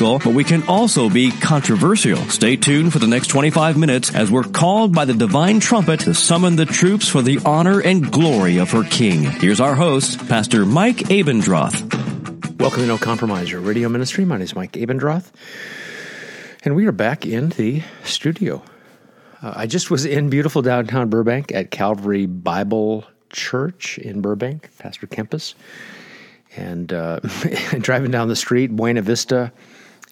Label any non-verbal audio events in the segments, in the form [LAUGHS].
but we can also be controversial. Stay tuned for the next 25 minutes as we're called by the divine trumpet to summon the troops for the honor and glory of her King. Here's our host, Pastor Mike Abendroth. Welcome to No Compromise, your radio ministry. My name is Mike Abendroth, and we are back in the studio. Uh, I just was in beautiful downtown Burbank at Calvary Bible Church in Burbank, Pastor Kempis, and uh, [LAUGHS] driving down the street, Buena Vista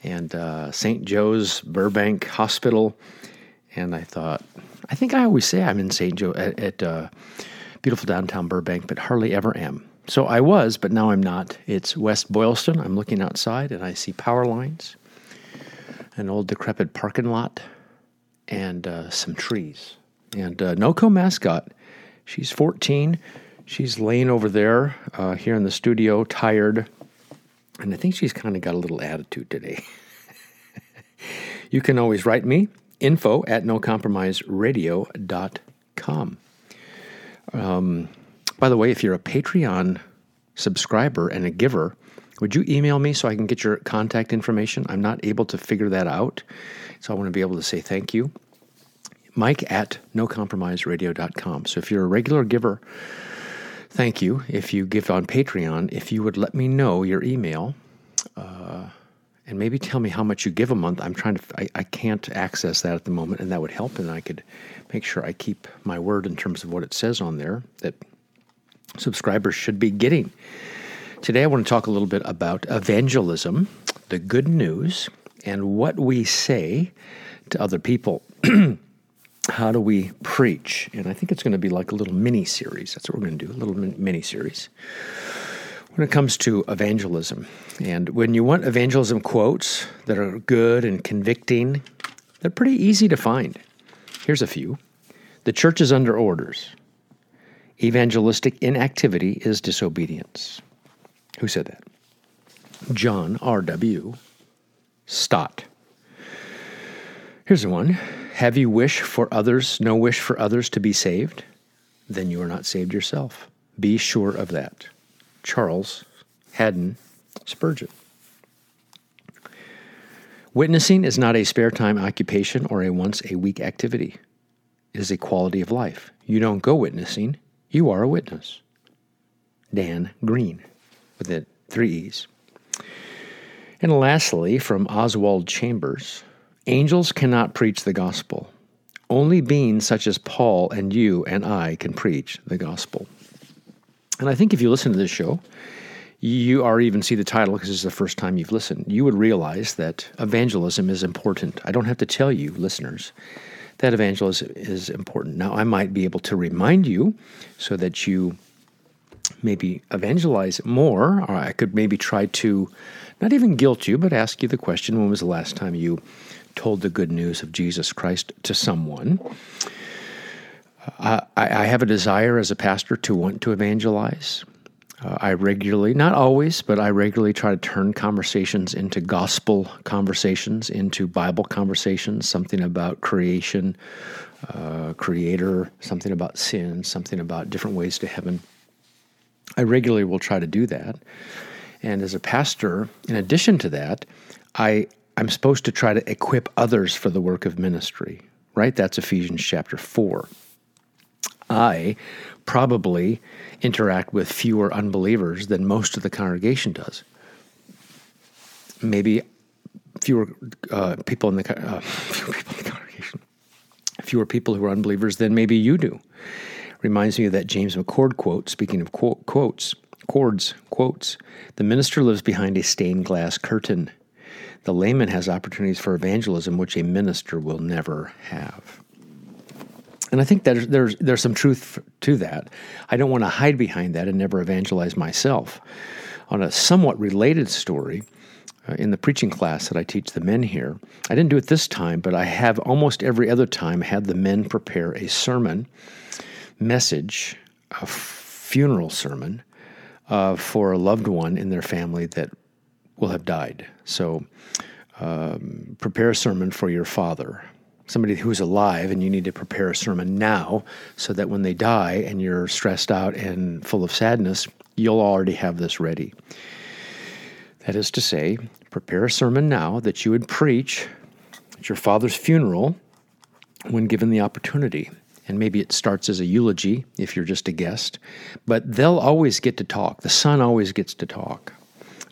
and uh, St. Joe's Burbank Hospital. And I thought, I think I always say I'm in St. Joe at, at uh, beautiful downtown Burbank, but hardly ever am. So I was, but now I'm not. It's West Boylston. I'm looking outside and I see power lines, an old decrepit parking lot, and uh, some trees. And uh, NOCO mascot, she's 14. She's laying over there uh, here in the studio, tired and I think she's kind of got a little attitude today. [LAUGHS] you can always write me info at nocompromiseradio.com. Um, by the way, if you're a Patreon subscriber and a giver, would you email me so I can get your contact information? I'm not able to figure that out, so I want to be able to say thank you. Mike at nocompromiseradio.com. So if you're a regular giver, thank you. If you give on Patreon, if you would let me know your email uh, and maybe tell me how much you give a month. I'm trying to, I, I can't access that at the moment, and that would help. And I could make sure I keep my word in terms of what it says on there that subscribers should be getting. Today, I want to talk a little bit about evangelism, the good news, and what we say to other people. [CLEARS THROAT] how do we preach? And I think it's going to be like a little mini series. That's what we're going to do, a little mini series. When it comes to evangelism, and when you want evangelism quotes that are good and convicting, they're pretty easy to find. Here's a few The church is under orders. Evangelistic inactivity is disobedience. Who said that? John R.W. Stott. Here's one have you wish for others, no wish for others to be saved? Then you are not saved yourself. Be sure of that. Charles Haddon Spurgeon. Witnessing is not a spare time occupation or a once a week activity. It is a quality of life. You don't go witnessing, you are a witness. Dan Green, with the three E's. And lastly, from Oswald Chambers Angels cannot preach the gospel. Only beings such as Paul and you and I can preach the gospel. And I think if you listen to this show, you or even see the title because is the first time you've listened, you would realize that evangelism is important. I don't have to tell you, listeners, that evangelism is important. Now, I might be able to remind you so that you maybe evangelize more, or I could maybe try to not even guilt you, but ask you the question when was the last time you told the good news of Jesus Christ to someone. I, I, have a desire as a pastor to want to evangelize. Uh, I regularly, not always, but I regularly try to turn conversations into gospel conversations, into Bible conversations, something about creation, uh, creator, something about sin, something about different ways to heaven. I regularly will try to do that. And as a pastor, in addition to that, I, I'm supposed to try to equip others for the work of ministry, right? That's Ephesians chapter 4. I probably interact with fewer unbelievers than most of the congregation does. Maybe fewer uh, people in the uh, [LAUGHS] fewer people in the congregation, fewer people who are unbelievers than maybe you do. Reminds me of that James McCord quote. Speaking of quote, quotes, chords, quotes. The minister lives behind a stained glass curtain. The layman has opportunities for evangelism which a minister will never have. And I think that there's, there's some truth to that. I don't want to hide behind that and never evangelize myself. on a somewhat related story uh, in the preaching class that I teach the men here. I didn't do it this time, but I have almost every other time had the men prepare a sermon, message, a funeral sermon uh, for a loved one in their family that will have died. So um, prepare a sermon for your father, somebody who's alive, and you need to prepare a sermon now so that when they die and you're stressed out and full of sadness, you'll already have this ready. That is to say, prepare a sermon now that you would preach at your father's funeral when given the opportunity. And maybe it starts as a eulogy if you're just a guest, but they'll always get to talk. The son always gets to talk.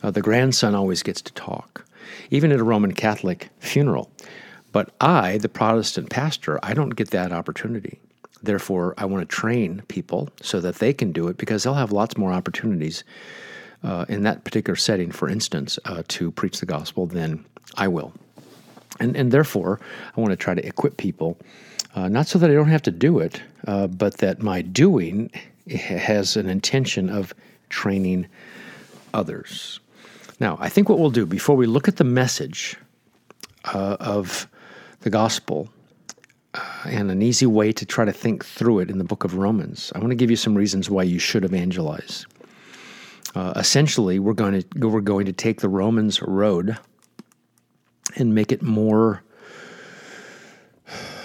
Uh, the grandson always gets to talk, even at a Roman Catholic funeral. But I, the Protestant pastor, I don't get that opportunity. Therefore, I want to train people so that they can do it because they'll have lots more opportunities uh, in that particular setting, for instance, uh, to preach the gospel than I will. And, and therefore, I want to try to equip people, uh, not so that I don't have to do it, uh, but that my doing has an intention of training others. Now, I think what we'll do before we look at the message uh, of the gospel uh, and an easy way to try to think through it in the book of Romans, I want to give you some reasons why you should evangelize. Uh, essentially, we're going to we're going to take the Romans road and make it more.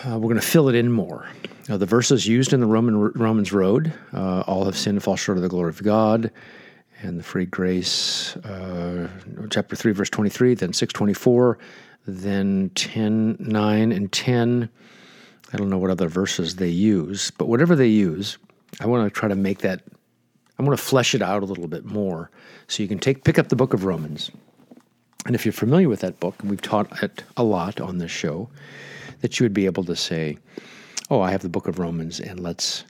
Uh, we're going to fill it in more. The verses used in the Roman Romans road, uh, all have sinned fall short of the glory of God, and the free grace, uh, chapter three, verse twenty-three, then six twenty-four, then 10, 9, and ten. I don't know what other verses they use, but whatever they use, I want to try to make that I want to flesh it out a little bit more so you can take pick up the book of Romans. And if you're familiar with that book, and we've taught it a lot on this show, that you would be able to say, "Oh, I have the book of Romans, and let's."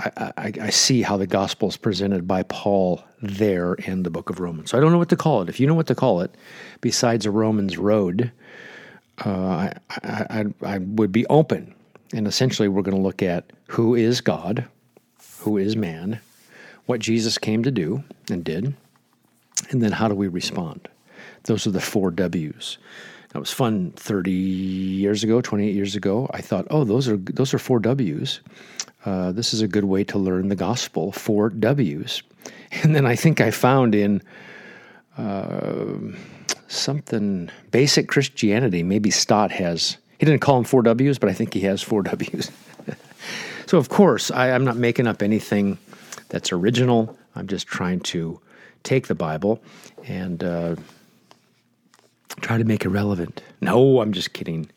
I, I, I see how the gospel is presented by Paul there in the book of Romans. So I don't know what to call it. If you know what to call it, besides a Romans road, uh, I, I, would be open. And essentially, we're going to look at who is God, who is man, what Jesus came to do and did, and then how do we respond? Those are the four W's. That was fun 30 years ago, 28 years ago. I thought, oh, those are those are four W's. Uh, this is a good way to learn the gospel, four W's. [LAUGHS] And then I think I found in uh, something basic Christianity, maybe Stott has, he didn't call them four W's, but I think he has four [LAUGHS] W's. so, of course, I, I'm not making up anything that's original. I'm just trying to take the Bible and uh, try to make it relevant. No, I'm just kidding.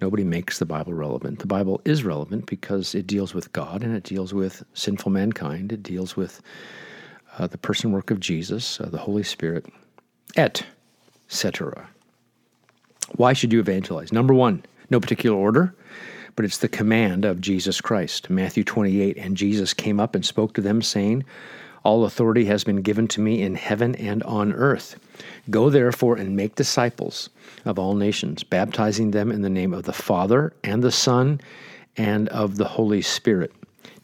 Nobody makes the Bible relevant. The Bible is relevant because it deals with God and it deals with sinful mankind. It deals with uh, the person work of Jesus, uh, the Holy Spirit, et cetera. Why should you evangelize? Number one, no particular order but it's the command of Jesus Christ. Matthew 28 And Jesus came up and spoke to them, saying, All authority has been given to me in heaven and on earth. Go therefore and make disciples of all nations, baptizing them in the name of the Father and the Son and of the Holy Spirit,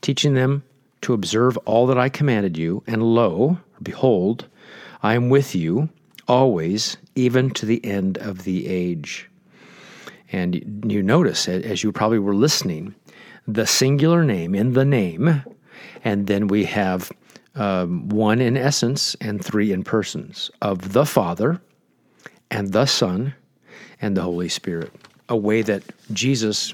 teaching them to observe all that I commanded you. And lo, behold, I am with you always, even to the end of the age. And you notice, as you probably were listening, the singular name in the name, and then we have um, one in essence and three in persons of the Father and the Son and the Holy Spirit, a way that Jesus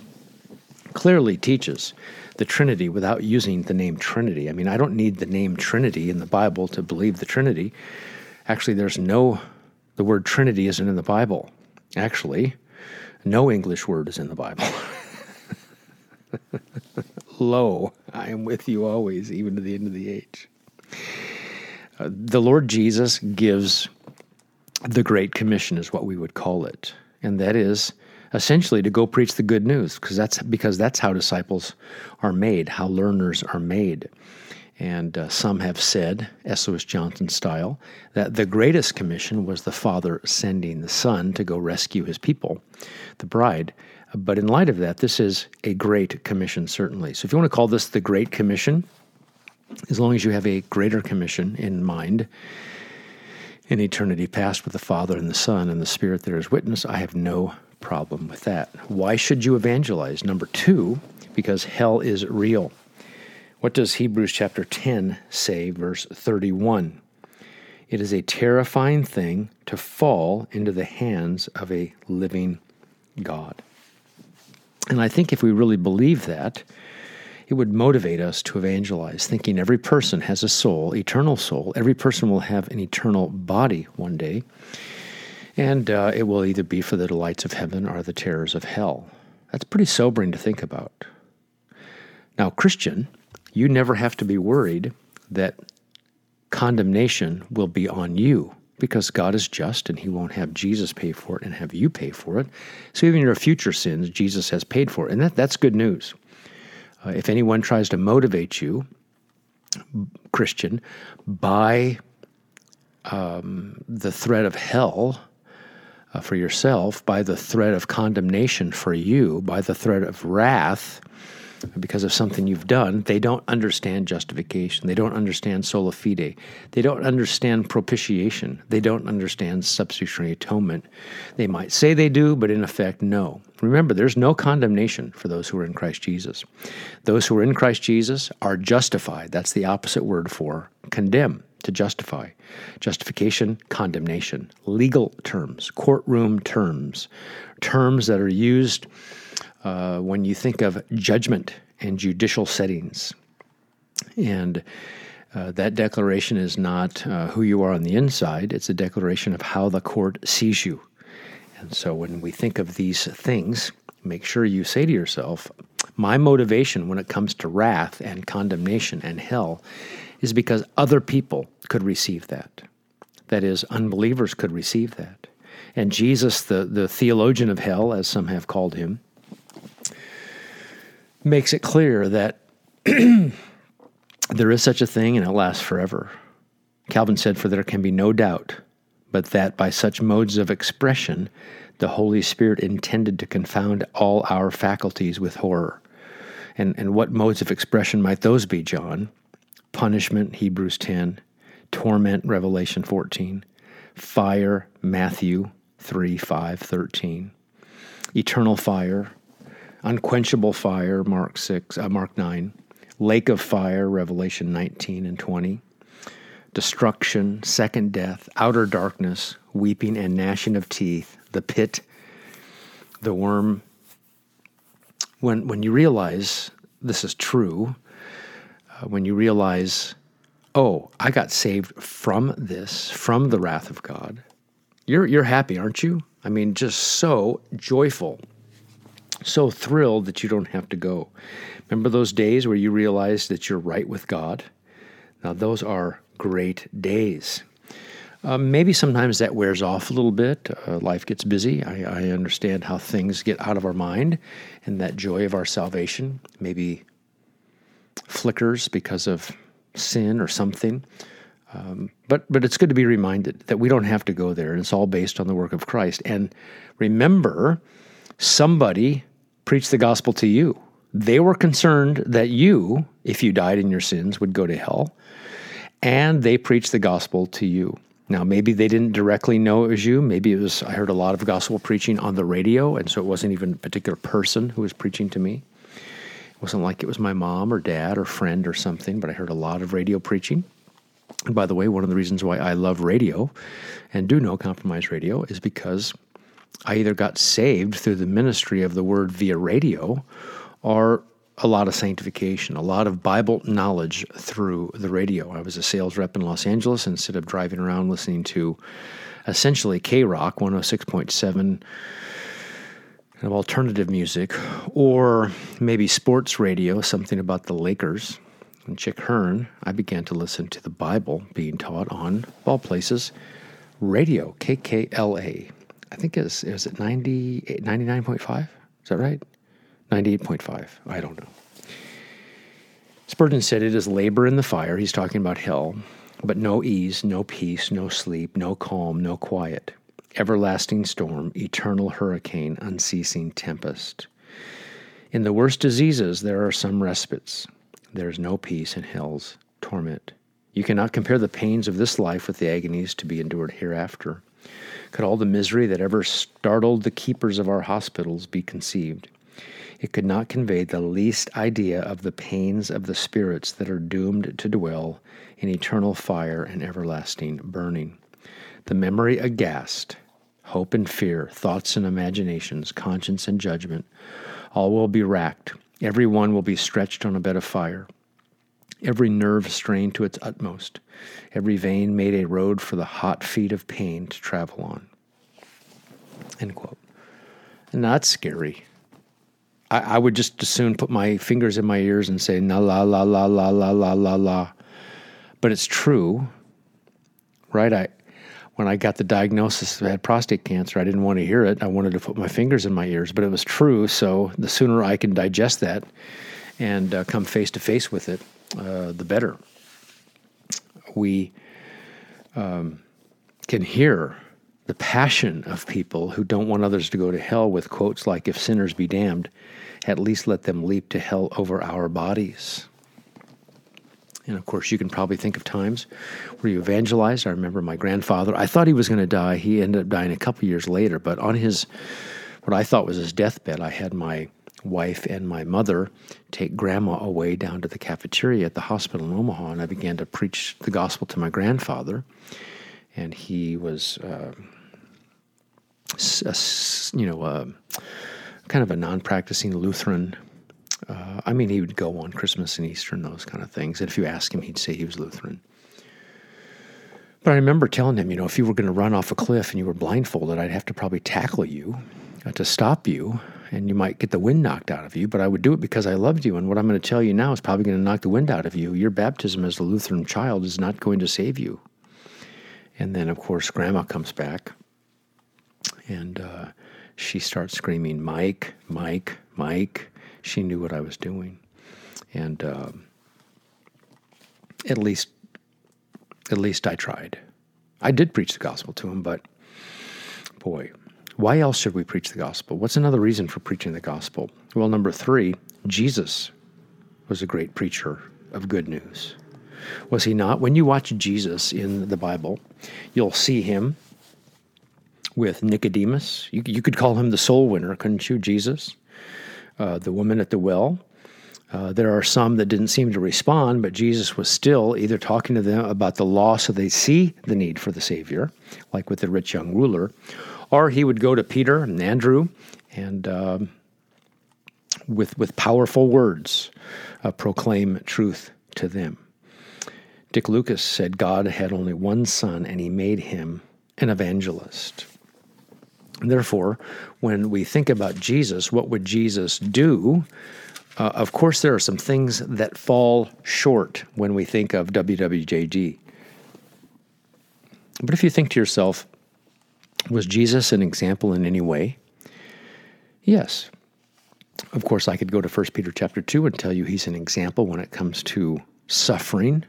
clearly teaches the Trinity without using the name Trinity. I mean, I don't need the name Trinity in the Bible to believe the Trinity. Actually, there's no, the word Trinity isn't in the Bible. Actually, no English word is in the Bible. [LAUGHS] Lo, I am with you always, even to the end of the age. Uh, the Lord Jesus gives the Great Commission, is what we would call it, and that is essentially to go preach the good news, because that's because that's how disciples are made, how learners are made. And uh, some have said, S. Lewis Johnson style, that the greatest commission was the Father sending the Son to go rescue his people, the bride. But in light of that, this is a great commission, certainly. So if you want to call this the Great Commission, as long as you have a greater commission in mind, in eternity past with the Father and the Son and the Spirit there is witness, I have no problem with that. Why should you evangelize? Number two, because hell is real. What does Hebrews chapter 10 say, verse 31? It is a terrifying thing to fall into the hands of a living God. And I think if we really believe that, it would motivate us to evangelize, thinking every person has a soul, eternal soul. Every person will have an eternal body one day. And uh, it will either be for the delights of heaven or the terrors of hell. That's pretty sobering to think about. Now, Christian, you never have to be worried that condemnation will be on you because God is just and He won't have Jesus pay for it and have you pay for it. So even your future sins, Jesus has paid for it. And that, that's good news. Uh, if anyone tries to motivate you, Christian, by um, the threat of hell uh, for yourself, by the threat of condemnation for you, by the threat of wrath, because of something you've done, they don't understand justification. They don't understand sola fide. They don't understand propitiation. They don't understand substitutionary atonement. They might say they do, but in effect, no. Remember, there's no condemnation for those who are in Christ Jesus. Those who are in Christ Jesus are justified. That's the opposite word for condemn, to justify. Justification, condemnation. Legal terms, courtroom terms, terms that are used uh, when you think of judgment and judicial settings. And uh, that declaration is not uh, who you are on the inside, it's a declaration of how the court sees you. And so when we think of these things, make sure you say to yourself, my motivation when it comes to wrath and condemnation and hell is because other people could receive that. That is, unbelievers could receive that. And Jesus, the, the theologian of hell, as some have called him, makes it clear that [CLEARS THROAT] there is such a thing and it lasts forever. Calvin said, For there can be no doubt but that by such modes of expression, the Holy Spirit intended to confound all our faculties with horror. And, and what modes of expression might those be, John? Punishment, Hebrews 10, torment, Revelation 14, fire, Matthew 3, 5, 13, eternal fire, unquenchable fire, Mark 6, uh, Mark 9, lake of fire, Revelation 19 and 20, destruction, second death, outer darkness, weeping and gnashing of teeth, the pit, the worm. When, when you realize this is true, uh, when you realize, oh, I got saved from this, from the wrath of God, you're, you're happy, aren't you? I mean, just so joyful so thrilled that you don't have to go. Remember those days where you realized that you're right with God? Now, those are great days. Uh, maybe sometimes that wears off a little bit. Uh, life gets busy. I, I, understand how things get out of our mind, and that joy of our salvation maybe flickers because of sin or something. Um, but but it's good to be reminded that we don't have to go there, and it's all based on the work of Christ. And remember, somebody preached the gospel to you. They were concerned that you, if you died in your sins, would go to hell, and they preached the gospel to you. Now, maybe they didn't directly know it was you. Maybe it was, I heard a lot of gospel preaching on the radio, and so it wasn't even a particular person who was preaching to me. It wasn't like it was my mom or dad or friend or something, but I heard a lot of radio preaching. And by the way, one of the reasons why I love radio and do No Compromise Radio is because I either got saved through the ministry of the word via radio or a lot of sanctification, a lot of Bible knowledge through the radio. I was a sales rep in Los Angeles instead of driving around listening to essentially KROQ 106.7 kind of alternative music, or maybe sports radio, something about the Lakers. and Chick Hearn, I began to listen to the Bible being taught on, all places, radio, KKLA. I think it's is it 90, 99.5? Is that right? 98.5. I don't know. Spurgeon said it is labor in the fire. He's talking about hell, but no ease, no peace, no sleep, no calm, no quiet. Everlasting storm, eternal hurricane, unceasing tempest. In the worst diseases, there are some respites. There is no peace in hell's torment. You cannot compare the pains of this life with the agonies to be endured hereafter. Could all the misery that ever startled the keepers of our hospitals be conceived? It could not convey the least idea of the pains of the spirits that are doomed to dwell in eternal fire and everlasting burning. The memory aghast, hope and fear, thoughts and imaginations, conscience and judgment, all will be racked. Every one will be stretched on a bed of fire every nerve strained to its utmost, every vein made a road for the hot feet of pain to travel on. End quote. And that's scary. I, I would just as soon put my fingers in my ears and say, na la la la la la la la la. But it's true, right? I, when I got the diagnosis I had prostate cancer, I didn't want to hear it. I wanted to put my fingers in my ears, but it was true. So the sooner I can digest that and uh, come face to face with it, uh, the better. We um, can hear the passion of people who don't want others to go to hell with quotes like, If sinners be damned, at least let them leap to hell over our bodies. And of course, you can probably think of times where you evangelized. I remember my grandfather, I thought he was going to die. He ended up dying a couple years later, but on his, what I thought was his deathbed, I had my wife and my mother take grandma away down to the cafeteria at the hospital in Omaha, and I began to preach the gospel to my grandfather. And he was, uh, a, you know, uh, kind of a non practicing Lutheran. Uh, I mean, he would go on Christmas and Easter and those kind of things. And if you ask him, he'd say he was Lutheran. But I remember telling him, you know, if you were going to run off a cliff and you were blindfolded, I'd have to probably tackle you uh, to stop you and you might get the wind knocked out of you, but I would do it because I loved you. And what I'm going to tell you now is probably going to knock the wind out of you. Your baptism as a Lutheran child is not going to save you. And then, of course, Grandma comes back and uh, she starts screaming, Mike, Mike, Mike. She knew what I was doing. And uh, at least, at least I tried. I did preach the gospel to him, but boy, why else should we preach the gospel? What's another reason for preaching the gospel? Well, number three, Jesus was a great preacher of good news. Was he not? When you watch Jesus in the Bible, you'll see him with Nicodemus. You, you could call him the soul winner, couldn't you, Jesus? Uh, the woman at the well. Uh, there are some that didn't seem to respond, but Jesus was still either talking to them about the law so they see the need for the Savior, like with the rich young ruler, or he would go to Peter and Andrew and uh, with, with powerful words uh, proclaim truth to them. Dick Lucas said God had only one son and he made him an evangelist. therefore, when we think about Jesus, what would Jesus do? Uh, of course, there are some things that fall short when we think of WWJD. But if you think to yourself, was Jesus an example in any way? Yes. Of course, I could go to 1 Peter chapter 2 and tell you he's an example when it comes to suffering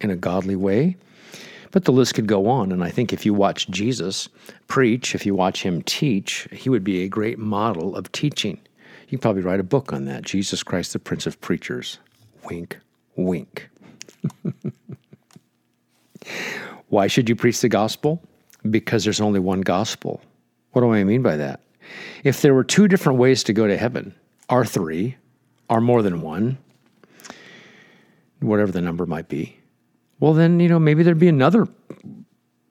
in a godly way. But the list could go on. And I think if you watch Jesus preach, if you watch him teach, he would be a great model of teaching. You could probably write a book on that Jesus Christ, the Prince of Preachers. Wink, wink. [LAUGHS] Why should you preach the gospel? because there's only one gospel. What do I mean by that? If there were two different ways to go to heaven, are three, are more than one, whatever the number might be, well, then, you know, maybe there'd be another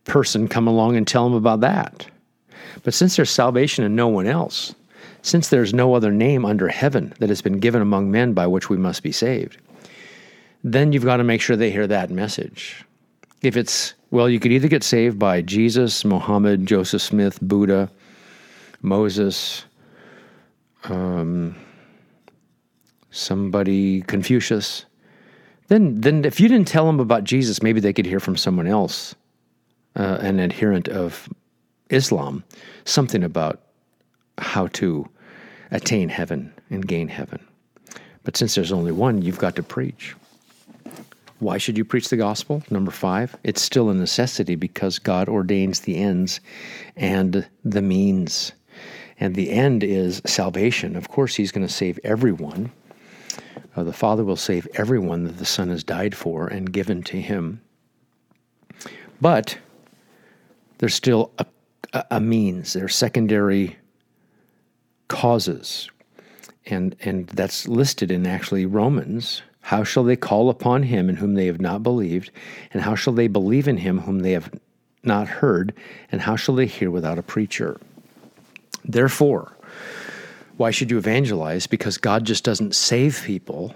person come along and tell them about that. But since there's salvation in no one else, since there's no other name under heaven that has been given among men by which we must be saved, then you've got to make sure they hear that message. If it's well, you could either get saved by Jesus, Muhammad, Joseph Smith, Buddha, Moses, um, somebody, Confucius. Then, then if you didn't tell them about Jesus, maybe they could hear from someone else, uh, an adherent of Islam, something about how to attain heaven and gain heaven. But since there's only one, you've got to preach. Why should you preach the gospel? Number five, it's still a necessity because God ordains the ends and the means. And the end is salvation. Of course, He's going to save everyone. Uh, the Father will save everyone that the Son has died for and given to Him. But there's still a, a means, there are secondary causes. And, and that's listed in actually Romans. How shall they call upon him in whom they have not believed? And how shall they believe in him whom they have not heard? And how shall they hear without a preacher? Therefore, why should you evangelize? Because God just doesn't save people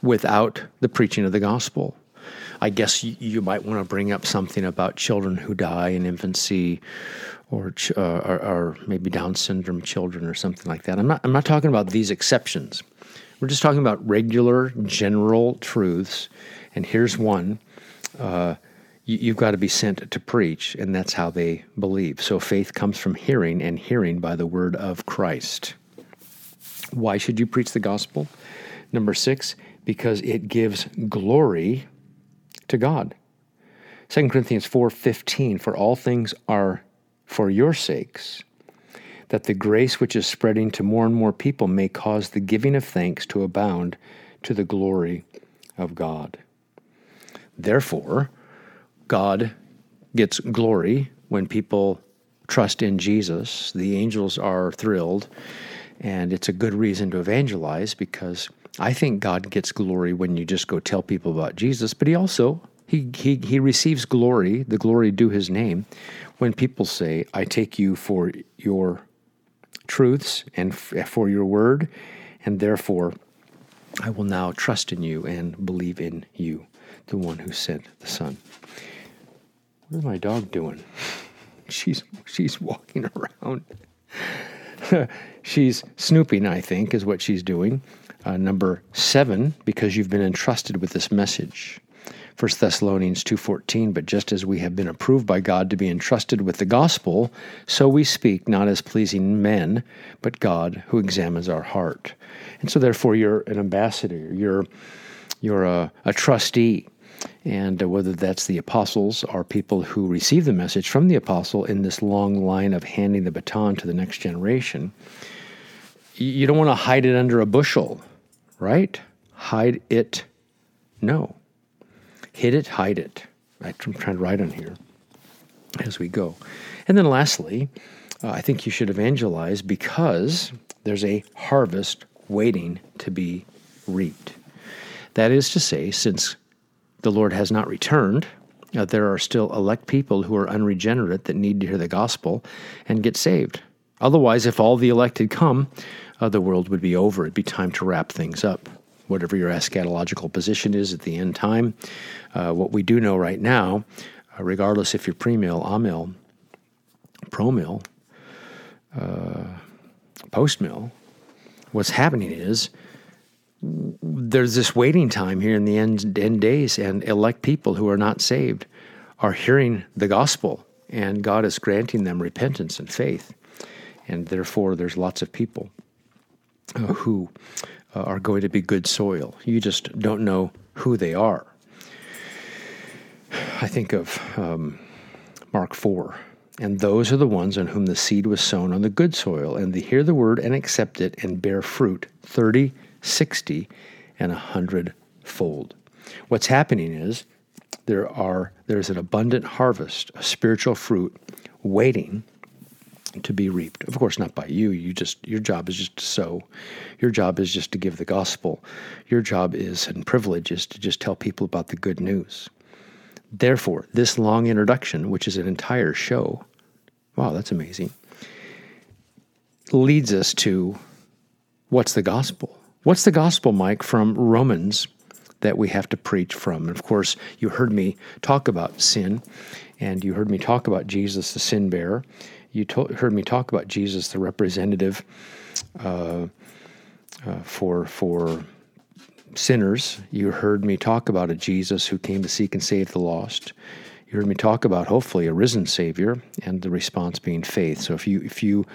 without the preaching of the gospel. I guess you, might want to bring up something about children who die in infancy, or, uh, or maybe Down syndrome children, or something like that. I'm not. I'm not talking about these exceptions. We're just talking about regular, general truths. And here's one: uh, you, you've got to be sent to preach, and that's how they believe. So faith comes from hearing, and hearing by the word of Christ. Why should you preach the gospel? Number six, because it gives glory to God. 2 Corinthians 4:15 For all things are for your sakes that the grace which is spreading to more and more people may cause the giving of thanks to abound to the glory of God. Therefore, God gets glory when people trust in Jesus. The angels are thrilled, and it's a good reason to evangelize because I think God gets glory when you just go tell people about Jesus, but he also he, he, he receives glory, the glory due his name, when people say, I take you for your truths and f- for your word, and therefore I will now trust in you and believe in you, the one who sent the Son. What is my dog doing? [LAUGHS] She's, she's walking [LAUGHS] around. [LAUGHS] she's snooping, I think, is what she's doing. Uh, number seven, because you've been entrusted with this message. 1 Thessalonians 2:14 but just as we have been approved by God to be entrusted with the gospel so we speak not as pleasing men but God who examines our heart. And so therefore you're an ambassador, you're you're a, a trustee and uh, whether that's the apostles or people who receive the message from the apostle in this long line of handing the baton to the next generation, you don't want to hide it under a bushel, right? Hide it. No. Hid it, hide it. I'm trying to write on here as we go. And then lastly, uh, I think you should evangelize because there's a harvest waiting to be reaped. That is to say, since the Lord has not returned, uh, there are still elect people who are unregenerate that need to hear the gospel and get saved. Otherwise, if all the elected come, uh, the world would be over. It'd be time to wrap things up whatever your eschatological position is at the end time. Uh, what we do know right now, uh, regardless if you're premill, amill, promill, uh, postmill, what's happening is there's this waiting time here in the end, end days, and elect people who are not saved are hearing the gospel, and God is granting them repentance and faith. And therefore, there's lots of people uh, who uh, are going to be good soil. You just don't know who they are. I think of um, Mark 4. And those are the ones on whom the seed was sown on the good soil, and they hear the word and accept it and bear fruit 30, 60, and a fold. What's happening is there are there's an abundant harvest of spiritual fruit waiting to be reaped. Of course, not by you. You just your job is just to sow. Your job is just to give the gospel. Your job is and privilege is to just tell people about the good news. Therefore, this long introduction, which is an entire show, wow, that's amazing, leads us to what's the gospel? What's the gospel, Mike, from Romans that we have to preach from? And of course, you heard me talk about sin, and you heard me talk about Jesus, the sin bearer you to- heard me talk about Jesus, the representative uh, uh, for for sinners. You heard me talk about a Jesus who came to seek and save the lost. You heard me talk about hopefully a risen Savior, and the response being faith. So if you if you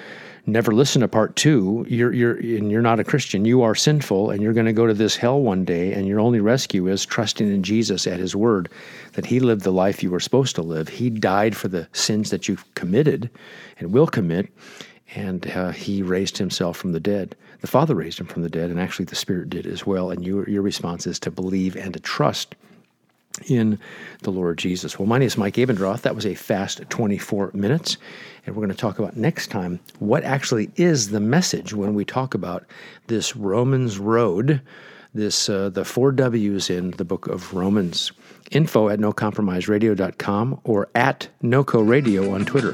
never listen to part two, you're you're and you're not a Christian. You are sinful, and you're going to go to this hell one day. And your only rescue is trusting in Jesus at His word, that He lived the life you were supposed to live. He died for the sins that you've committed and will commit, and uh, He raised Himself from the dead. The Father raised Him from the dead, and actually the Spirit did as well. And your your response is to believe and to trust in the Lord Jesus. Well, my name is Mike Abendroth. That was a fast 24 minutes. And we're going to talk about next time what actually is the message when we talk about this Romans road, this uh, the four W's in the book of Romans. Info at nocompromiseradio.com or at NoCo Radio on Twitter.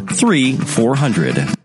3 400.